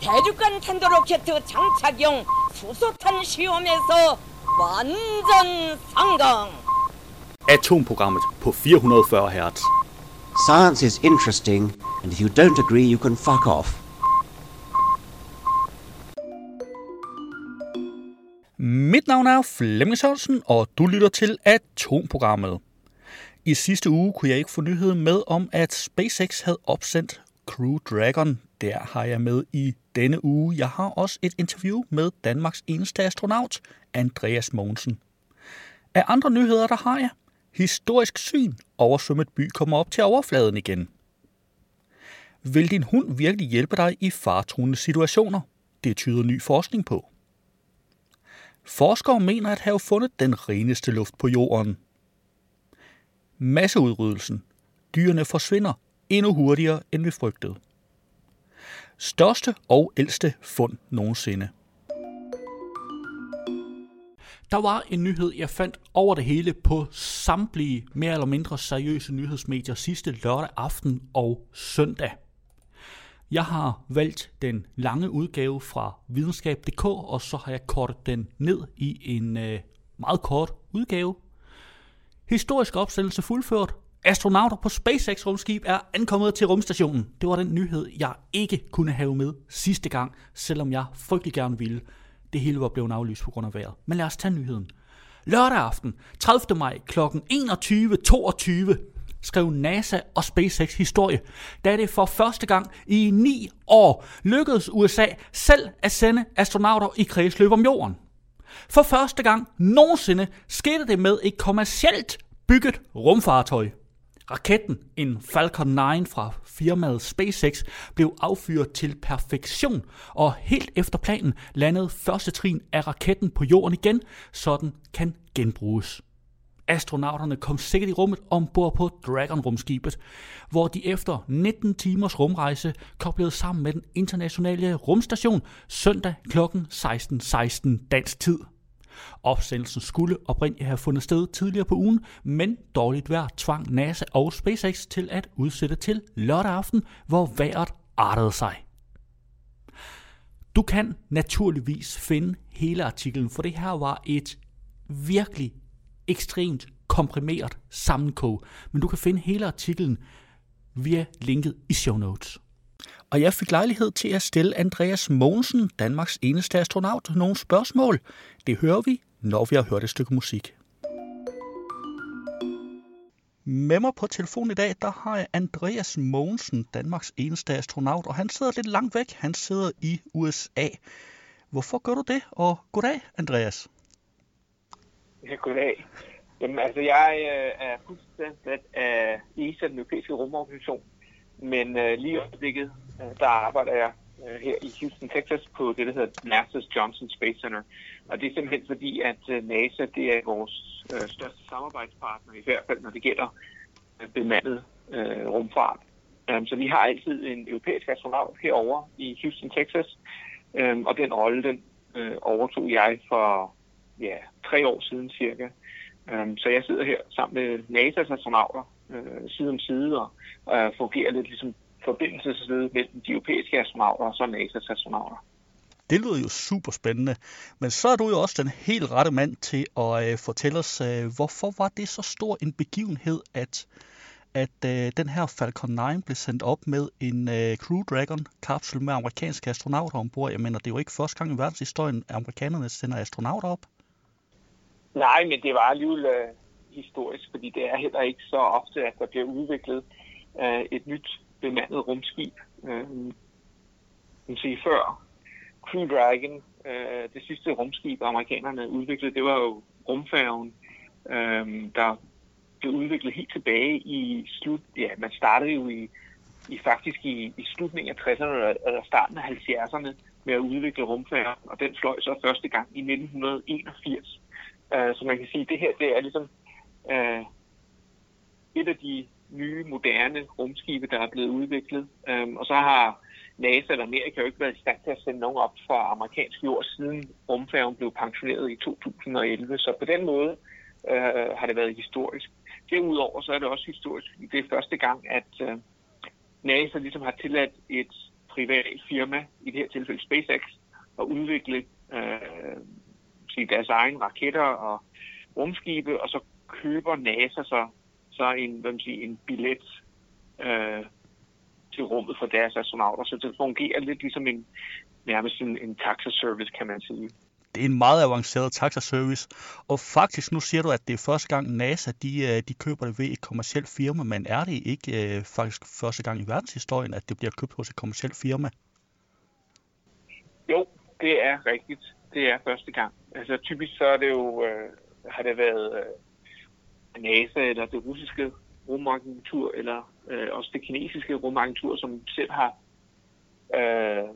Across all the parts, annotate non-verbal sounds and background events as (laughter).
대륙간 탄도로켓 장착용 수소탄 시험에서 완전 성공. Atomprogrammet på 440 Hz. Science is interesting, and if you don't agree, you can fuck off. Mit navn er Flemming Sørensen, og du lytter til Atomprogrammet. I sidste uge kunne jeg ikke få nyheden med om, at SpaceX havde opsendt Crew Dragon. der har jeg med i denne uge. Jeg har også et interview med Danmarks eneste astronaut, Andreas Mogensen. Af andre nyheder, der har jeg historisk syn. Oversvømmet by kommer op til overfladen igen. Vil din hund virkelig hjælpe dig i fartruende situationer? Det tyder ny forskning på. Forskere mener at have fundet den reneste luft på jorden. Masseudryddelsen. Dyrene forsvinder endnu hurtigere, end vi frygtede. Største og ældste fund nogensinde. Der var en nyhed, jeg fandt over det hele på samtlige mere eller mindre seriøse nyhedsmedier sidste lørdag aften og søndag. Jeg har valgt den lange udgave fra videnskab.dk, og så har jeg kortet den ned i en øh, meget kort udgave. Historisk opstillelse fuldført. Astronauter på SpaceX-rumskib er ankommet til rumstationen. Det var den nyhed, jeg ikke kunne have med sidste gang, selvom jeg frygtelig gerne ville. Det hele var blevet aflyst på grund af vejret. Men lad os tage nyheden. Lørdag aften, 30. maj kl. 21.22 skrev NASA og SpaceX historie, da det for første gang i ni år lykkedes USA selv at sende astronauter i kredsløb om jorden. For første gang nogensinde skete det med et kommercielt bygget rumfartøj. Raketten, en Falcon 9 fra firmaet SpaceX, blev affyret til perfektion, og helt efter planen landede første trin af raketten på jorden igen, så den kan genbruges. Astronauterne kom sikkert i rummet ombord på Dragon-rumskibet, hvor de efter 19 timers rumrejse koblede sammen med den internationale rumstation søndag kl. 16.16 16 dansk tid. Opsendelsen skulle oprindeligt have fundet sted tidligere på ugen, men dårligt vejr tvang NASA og SpaceX til at udsætte til lørdag aften, hvor vejret artede sig. Du kan naturligvis finde hele artiklen, for det her var et virkelig ekstremt komprimeret sammenkog, men du kan finde hele artiklen via linket i show notes. Og jeg fik lejlighed til at stille Andreas Mogensen, Danmarks eneste astronaut, nogle spørgsmål. Det hører vi, når vi har hørt et stykke musik. Med mig på telefon i dag, der har jeg Andreas Mogensen, Danmarks eneste astronaut, og han sidder lidt langt væk. Han sidder i USA. Hvorfor gør du det? Og goddag, Andreas. Ja, goddag. Jamen, altså, jeg øh, er fuldstændig af ESA, den europæiske rumorganisation, men øh, lige i øjeblikket, Øh, der arbejder jeg øh, her i Houston, Texas, på det, der hedder NASA's Johnson Space Center. Og det er simpelthen fordi, at øh, NASA det er vores øh, største samarbejdspartner, i hvert fald når det gælder øh, bemandet øh, rumfart. Um, så vi har altid en europæisk astronaut herover i Houston, Texas, um, og den rolle, den øh, overtog jeg for ja, tre år siden cirka. Um, så jeg sidder her sammen med NASA's astronauter øh, side om side og, og fungerer lidt ligesom forbindelsesved mellem de europæiske astronauter og så NASA's astronauter. Det lyder jo super spændende, men så er du jo også den helt rette mand til at øh, fortælle os, øh, hvorfor var det så stor en begivenhed, at, at øh, den her Falcon 9 blev sendt op med en øh, Crew Dragon-kapsel med amerikanske astronauter ombord. Jeg mener, det er jo ikke første gang i verdenshistorien, at amerikanerne sender astronauter op. Nej, men det var alligevel øh, historisk, fordi det er heller ikke så ofte, at der bliver udviklet øh, et nyt bemandet rumskib. Øh, man sige, før Crew Dragon, øh, det sidste rumskib, amerikanerne udviklede, det var jo rumfærgen, øh, der blev udviklet helt tilbage i slut... Ja, man startede jo i, i faktisk i, i slutningen af 60'erne eller starten af 70'erne med at udvikle rumfærgen, og den fløj så første gang i 1981. Uh, øh, så man kan sige, at det her det er ligesom uh, et af de nye, moderne rumskibe, der er blevet udviklet. Øhm, og så har NASA eller Amerika jo ikke været i stand til at sende nogen op fra amerikansk jord, siden rumfærgen blev pensioneret i 2011. Så på den måde øh, har det været historisk. Derudover så er det også historisk, fordi det er første gang, at øh, NASA ligesom har tilladt et privat firma, i det her tilfælde SpaceX, at udvikle øh, sige, deres egne raketter og rumskibe, og så køber NASA så, så en, hvad man siger, en billet øh, til rummet for deres astronauter. Så det fungerer lidt ligesom en, nærmest en, en taxa-service, kan man sige. Det er en meget avanceret taxa-service, og faktisk nu siger du, at det er første gang NASA, de, øh, de køber det ved et kommersielt firma, men er det ikke øh, faktisk første gang i verdenshistorien, at det bliver købt hos et kommersielt firma? Jo, det er rigtigt. Det er første gang. Altså typisk så er det jo, øh, har det været øh, NASA eller det russiske rumagentur, eller øh, også det kinesiske rumagentur, som selv har øh,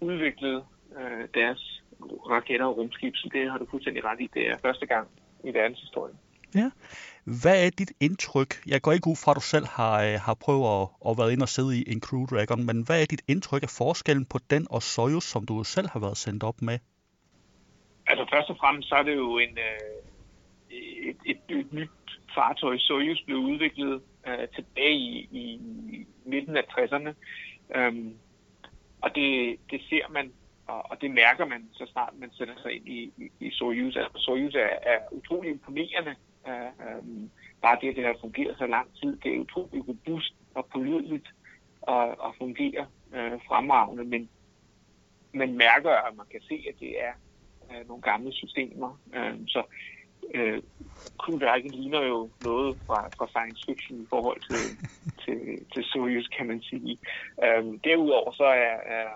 udviklet øh, deres raketter og rumskib, så det har du fuldstændig ret i. Det er første gang i verdenshistorien. Ja. Hvad er dit indtryk? Jeg går ikke ud fra, at du selv har, øh, har prøvet at, at være inde og sidde i en Crew Dragon, men hvad er dit indtryk af forskellen på den og Soyuz, som du selv har været sendt op med? Altså først og fremmest så er det jo en, øh, et, et, et nyt fartøj. Soyuz blev udviklet øh, tilbage i, i midten af 60'erne. Øhm, og det, det ser man, og, og det mærker man, så snart man sætter sig ind i, i, i Soyuz. Altså, Soyuz er, er utrolig imponerende. Uh, bare det, at det har fungeret så lang tid, det er utrolig robust og pålideligt og, og fungerer øh, fremragende, men man mærker, at man kan se, at det er øh, nogle gamle systemer. Uh, så Crew Dragon ligner jo noget fra, fra science fiction i forhold til, (laughs) til, til Soyuz, kan man sige. Uh, derudover så er, er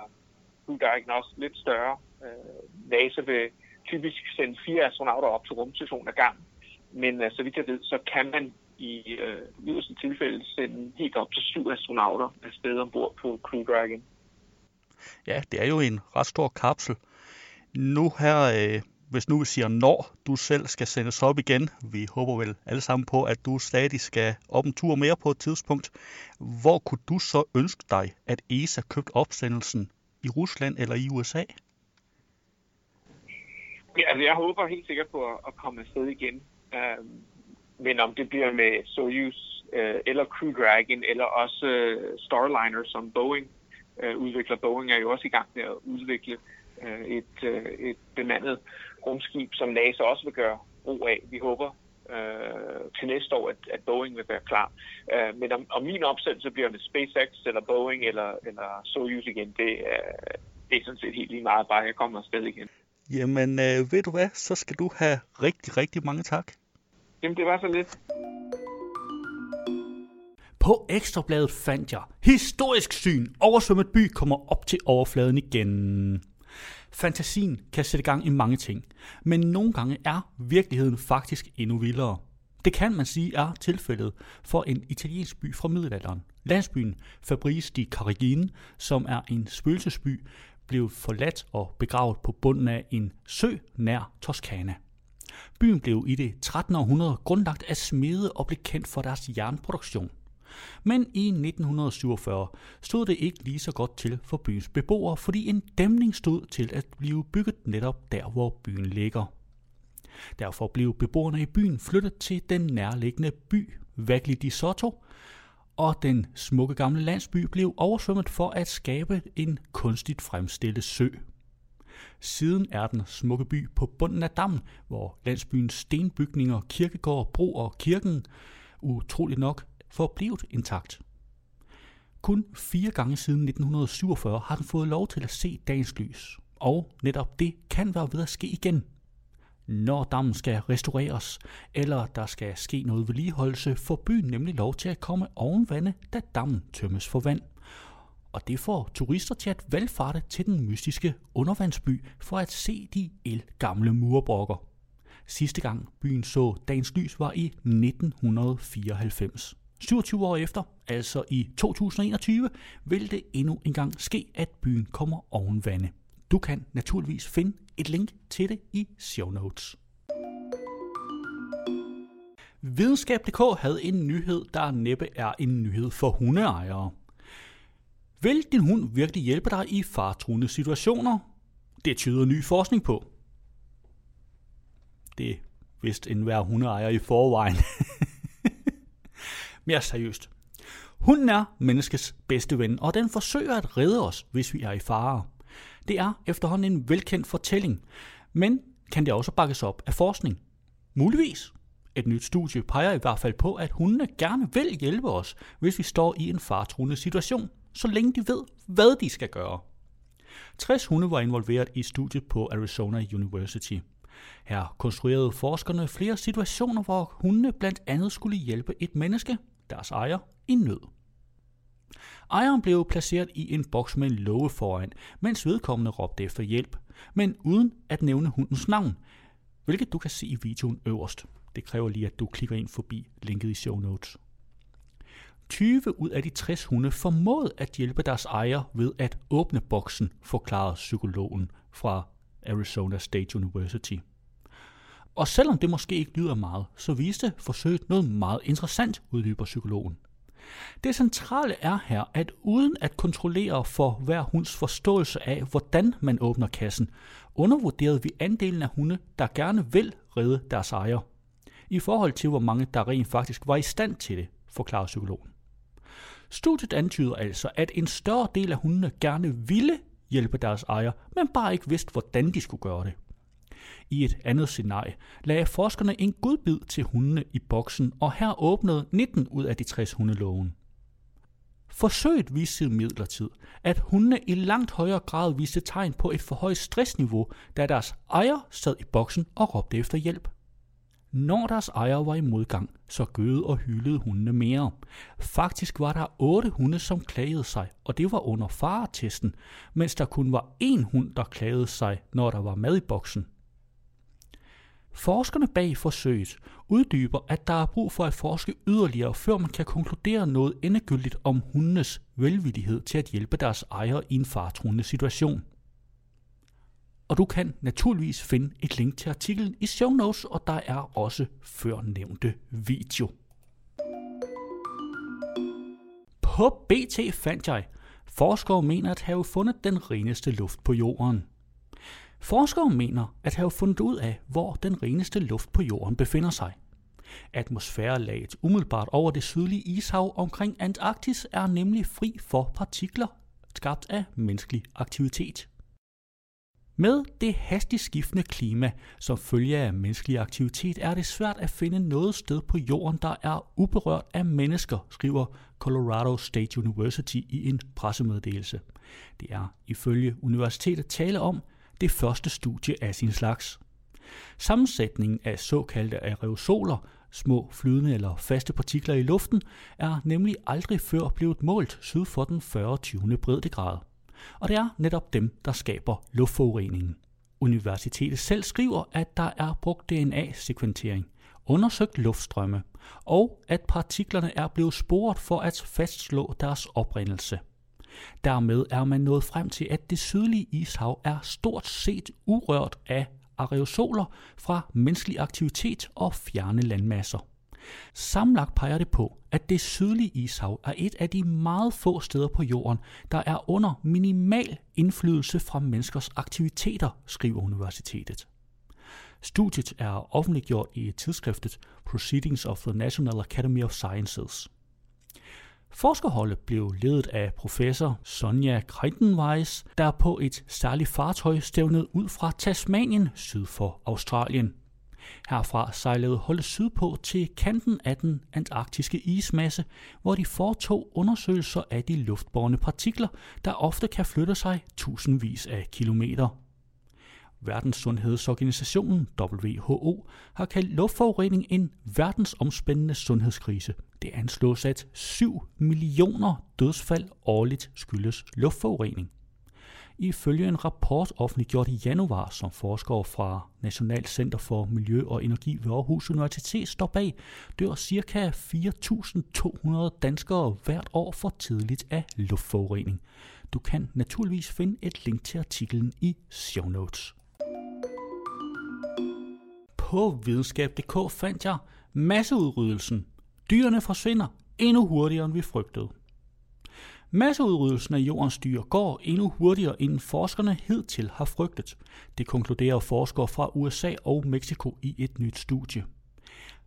Dragon også lidt større. Uh, NASA vil typisk sende fire astronauter op til rumstationen ad gang, men uh, så vidt jeg ved, så kan man i uh, yderste tilfælde sende helt op til syv astronauter afsted ombord på Crew Dragon. Ja, det er jo en ret stor kapsel. Nu her, øh, hvis nu vi siger, når du selv skal sendes op igen, vi håber vel alle sammen på, at du stadig skal op en tur mere på et tidspunkt, hvor kunne du så ønske dig, at ESA købte opsendelsen i Rusland eller i USA? Ja, altså jeg håber helt sikkert på at, komme afsted igen. Øhm, men om det bliver med Soyuz øh, eller Crew Dragon eller også øh, Starliner, som Boeing øh, udvikler. Boeing er jo også i gang med at udvikle et, et bemandet rumskib, som NASA også vil gøre brug af. Vi håber uh, til næste år, at, at Boeing vil være klar. Uh, men om, om min opsendelse bliver med SpaceX eller Boeing eller, eller Soyuz igen, det, uh, det er sådan set helt lige meget, bare jeg kommer afsted igen. Jamen, øh, ved du hvad, så skal du have rigtig, rigtig mange tak. Jamen, det var så lidt. På Ekstrabladet fandt jeg historisk syn. Oversvømmet by kommer op til overfladen igen. Fantasien kan sætte gang i mange ting, men nogle gange er virkeligheden faktisk endnu vildere. Det kan man sige er tilfældet for en italiensk by fra middelalderen. Landsbyen Fabrice di Carigine, som er en spøgelsesby, blev forladt og begravet på bunden af en sø nær Toskana. Byen blev i det 13. århundrede grundlagt af smede og blev kendt for deres jernproduktion. Men i 1947 stod det ikke lige så godt til for byens beboere, fordi en dæmning stod til at blive bygget netop der, hvor byen ligger. Derfor blev beboerne i byen flyttet til den nærliggende by, Vagli di Sotto, og den smukke gamle landsby blev oversvømmet for at skabe en kunstigt fremstillet sø. Siden er den smukke by på bunden af dammen, hvor landsbyens stenbygninger, kirkegård, bro og kirken utroligt nok forblevet intakt. Kun fire gange siden 1947 har den fået lov til at se dagens lys, og netop det kan være ved at ske igen. Når dammen skal restaureres, eller der skal ske noget vedligeholdelse, får byen nemlig lov til at komme ovenvande, da dammen tømmes for vand. Og det får turister til at valgfarte til den mystiske undervandsby for at se de gamle murbrokker. Sidste gang byen så dagens lys var i 1994. 27 år efter, altså i 2021, vil det endnu engang ske, at byen kommer ovenvande. Du kan naturligvis finde et link til det i show notes. Videnskab.dk havde en nyhed, der næppe er en nyhed for hundeejere. Vil din hund virkelig hjælpe dig i fartruende situationer? Det tyder ny forskning på. Det vidste enhver hundeejer i forvejen. (laughs) Mere seriøst. Hunden er menneskets bedste ven, og den forsøger at redde os, hvis vi er i fare. Det er efterhånden en velkendt fortælling, men kan det også bakkes op af forskning? Muligvis. Et nyt studie peger i hvert fald på, at hundene gerne vil hjælpe os, hvis vi står i en fartruende situation, så længe de ved, hvad de skal gøre. 60 hunde var involveret i studiet på Arizona University. Her konstruerede forskerne flere situationer, hvor hundene blandt andet skulle hjælpe et menneske, deres ejer, i nød. Ejeren blev placeret i en boks med en låge foran, mens vedkommende råbte efter hjælp, men uden at nævne hundens navn, hvilket du kan se i videoen øverst. Det kræver lige, at du klikker ind forbi linket i show notes. 20 ud af de 60 hunde formåede at hjælpe deres ejer ved at åbne boksen, forklarede psykologen fra Arizona State University. Og selvom det måske ikke lyder meget, så viste forsøget noget meget interessant, uddyber psykologen. Det centrale er her, at uden at kontrollere for hver hunds forståelse af, hvordan man åbner kassen, undervurderede vi andelen af hunde, der gerne vil redde deres ejer. I forhold til, hvor mange der rent faktisk var i stand til det, forklarer psykologen. Studiet antyder altså, at en større del af hundene gerne ville hjælpe deres ejer, men bare ikke vidste, hvordan de skulle gøre det. I et andet scenarie lagde forskerne en godbid til hundene i boksen, og her åbnede 19 ud af de 60 hundeloven. Forsøget viste midlertid, at hundene i langt højere grad viste tegn på et for højt stressniveau, da deres ejer sad i boksen og råbte efter hjælp. Når deres ejer var i modgang, så gøede og hylede hundene mere. Faktisk var der otte hunde, som klagede sig, og det var under faretesten, mens der kun var én hund, der klagede sig, når der var mad i boksen. Forskerne bag forsøget uddyber, at der er brug for at forske yderligere, før man kan konkludere noget endegyldigt om hundenes velvillighed til at hjælpe deres ejer i en fartruende situation. Og du kan naturligvis finde et link til artiklen i show notes, og der er også før nævnte video. På BT fandt jeg, forskere mener at have fundet den reneste luft på jorden. Forskere mener at have fundet ud af, hvor den reneste luft på jorden befinder sig. Atmosfærelaget umiddelbart over det sydlige ishav omkring Antarktis er nemlig fri for partikler skabt af menneskelig aktivitet. Med det hastigt skiftende klima, som følge af menneskelig aktivitet, er det svært at finde noget sted på jorden, der er uberørt af mennesker, skriver Colorado State University i en pressemeddelelse. Det er ifølge universitetet tale om det første studie af sin slags. Sammensætningen af såkaldte aerosoler, små flydende eller faste partikler i luften, er nemlig aldrig før blevet målt syd for den 40. 20. breddegrad og det er netop dem, der skaber luftforureningen. Universitetet selv skriver, at der er brugt DNA-sekventering, undersøgt luftstrømme, og at partiklerne er blevet sporet for at fastslå deres oprindelse. Dermed er man nået frem til, at det sydlige ishav er stort set urørt af aerosoler fra menneskelig aktivitet og fjerne landmasser. Samlet peger det på, at det sydlige ishav er et af de meget få steder på jorden, der er under minimal indflydelse fra menneskers aktiviteter, skriver universitetet. Studiet er offentliggjort i tidsskriftet Proceedings of the National Academy of Sciences. Forskerholdet blev ledet af professor Sonja Kreitenweis, der på et særligt fartøj stævnede ud fra Tasmanien syd for Australien. Herfra sejlede holdet sydpå til kanten af den antarktiske ismasse, hvor de foretog undersøgelser af de luftbårne partikler, der ofte kan flytte sig tusindvis af kilometer. Verdenssundhedsorganisationen WHO har kaldt luftforurening en verdensomspændende sundhedskrise. Det anslås, at 7 millioner dødsfald årligt skyldes luftforurening. Ifølge en rapport offentliggjort i januar, som forskere fra National Center for Miljø og Energi ved Aarhus Universitet står bag, dør ca. 4.200 danskere hvert år for tidligt af luftforurening. Du kan naturligvis finde et link til artiklen i show notes. På videnskab.dk fandt jeg masseudryddelsen. Dyrene forsvinder endnu hurtigere end vi frygtede. Masseudryddelsen af jordens dyr går endnu hurtigere, end forskerne hidtil har frygtet. Det konkluderer forskere fra USA og Mexico i et nyt studie.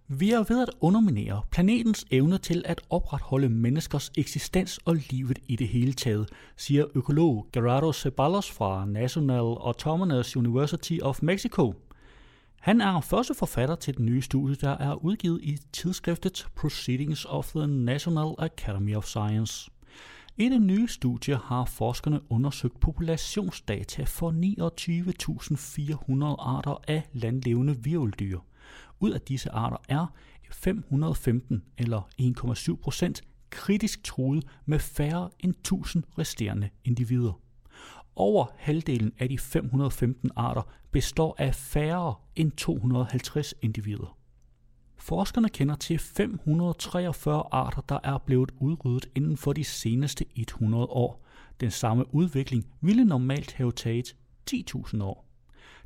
Vi er ved at underminere planetens evne til at opretholde menneskers eksistens og livet i det hele taget, siger økolog Gerardo Ceballos fra National Autonomous University of Mexico. Han er første forfatter til den nye studie, der er udgivet i tidsskriftet Proceedings of the National Academy of Science. I det nye studie har forskerne undersøgt populationsdata for 29.400 arter af landlevende virveldyr. Ud af disse arter er 515 eller 1,7 procent kritisk truet med færre end 1000 resterende individer. Over halvdelen af de 515 arter består af færre end 250 individer. Forskerne kender til 543 arter, der er blevet udryddet inden for de seneste 100 år. Den samme udvikling ville normalt have taget 10.000 år.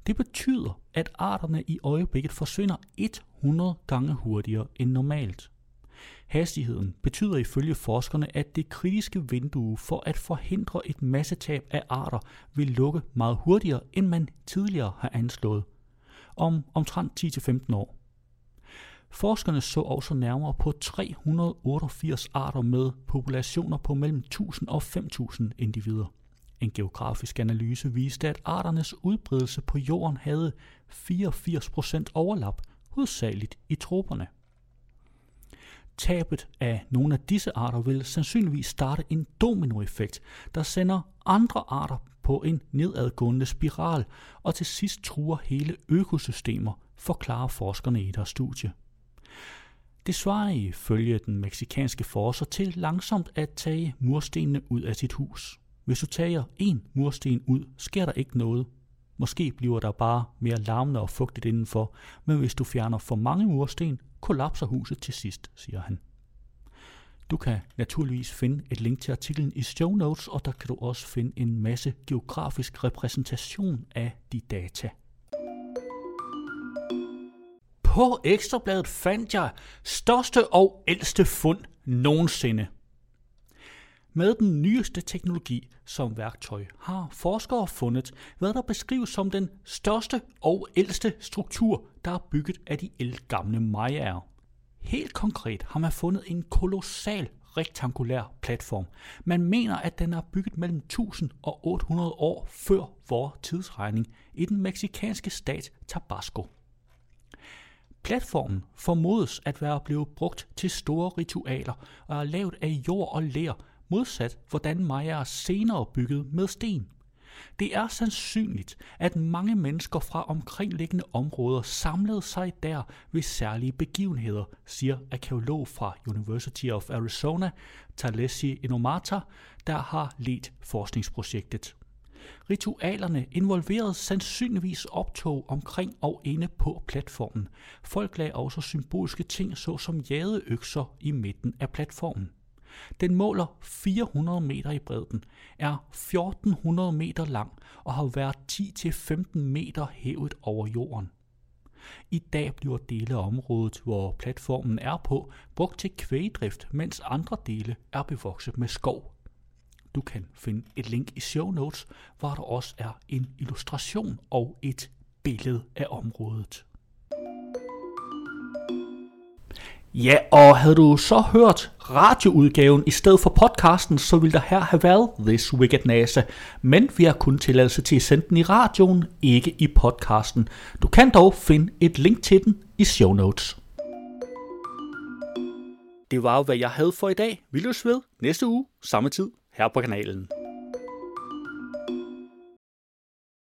Det betyder, at arterne i øjeblikket forsvinder 100 gange hurtigere end normalt. Hastigheden betyder ifølge forskerne, at det kritiske vindue for at forhindre et massetab af arter vil lukke meget hurtigere, end man tidligere har anslået, om omtrent 10-15 år. Forskerne så også nærmere på 388 arter med populationer på mellem 1000 og 5000 individer. En geografisk analyse viste, at arternes udbredelse på jorden havde 84% overlap, hovedsageligt i troperne. Tabet af nogle af disse arter vil sandsynligvis starte en dominoeffekt, der sender andre arter på en nedadgående spiral og til sidst truer hele økosystemer, forklarer forskerne i deres studie. Det svarer ifølge den meksikanske forsker til langsomt at tage murstenene ud af sit hus. Hvis du tager en mursten ud, sker der ikke noget. Måske bliver der bare mere larmende og fugtigt indenfor, men hvis du fjerner for mange mursten, kollapser huset til sidst, siger han. Du kan naturligvis finde et link til artiklen i show notes, og der kan du også finde en masse geografisk repræsentation af de data. På Ekstrabladet fandt jeg største og ældste fund nogensinde. Med den nyeste teknologi som værktøj har forskere fundet, hvad der beskrives som den største og ældste struktur, der er bygget af de ældgamle mayaer. Helt konkret har man fundet en kolossal rektangulær platform. Man mener, at den er bygget mellem 1000 og 800 år før vores tidsregning i den meksikanske stat Tabasco. Platformen formodes at være blevet brugt til store ritualer og er lavet af jord og ler, modsat hvordan Maja senere byggede med sten. Det er sandsynligt, at mange mennesker fra omkringliggende områder samlede sig der ved særlige begivenheder, siger arkeolog fra University of Arizona, Talesi Inomata, der har ledt forskningsprojektet. Ritualerne involverede sandsynligvis optog omkring og inde på platformen. Folk lagde også symbolske ting såsom jadeøkser i midten af platformen. Den måler 400 meter i bredden, er 1400 meter lang og har været 10-15 meter hævet over jorden. I dag bliver dele af området, hvor platformen er på, brugt til kvægdrift, mens andre dele er bevokset med skov. Du kan finde et link i show notes, hvor der også er en illustration og et billede af området. Ja, og havde du så hørt radioudgaven i stedet for podcasten, så ville der her have været This Week at NASA. Men vi har kun tilladelse til at sende den i radioen, ikke i podcasten. Du kan dog finde et link til den i show notes. Det var jo, hvad jeg havde for i dag. Vi løs ved næste uge, samme tid, her på kanalen.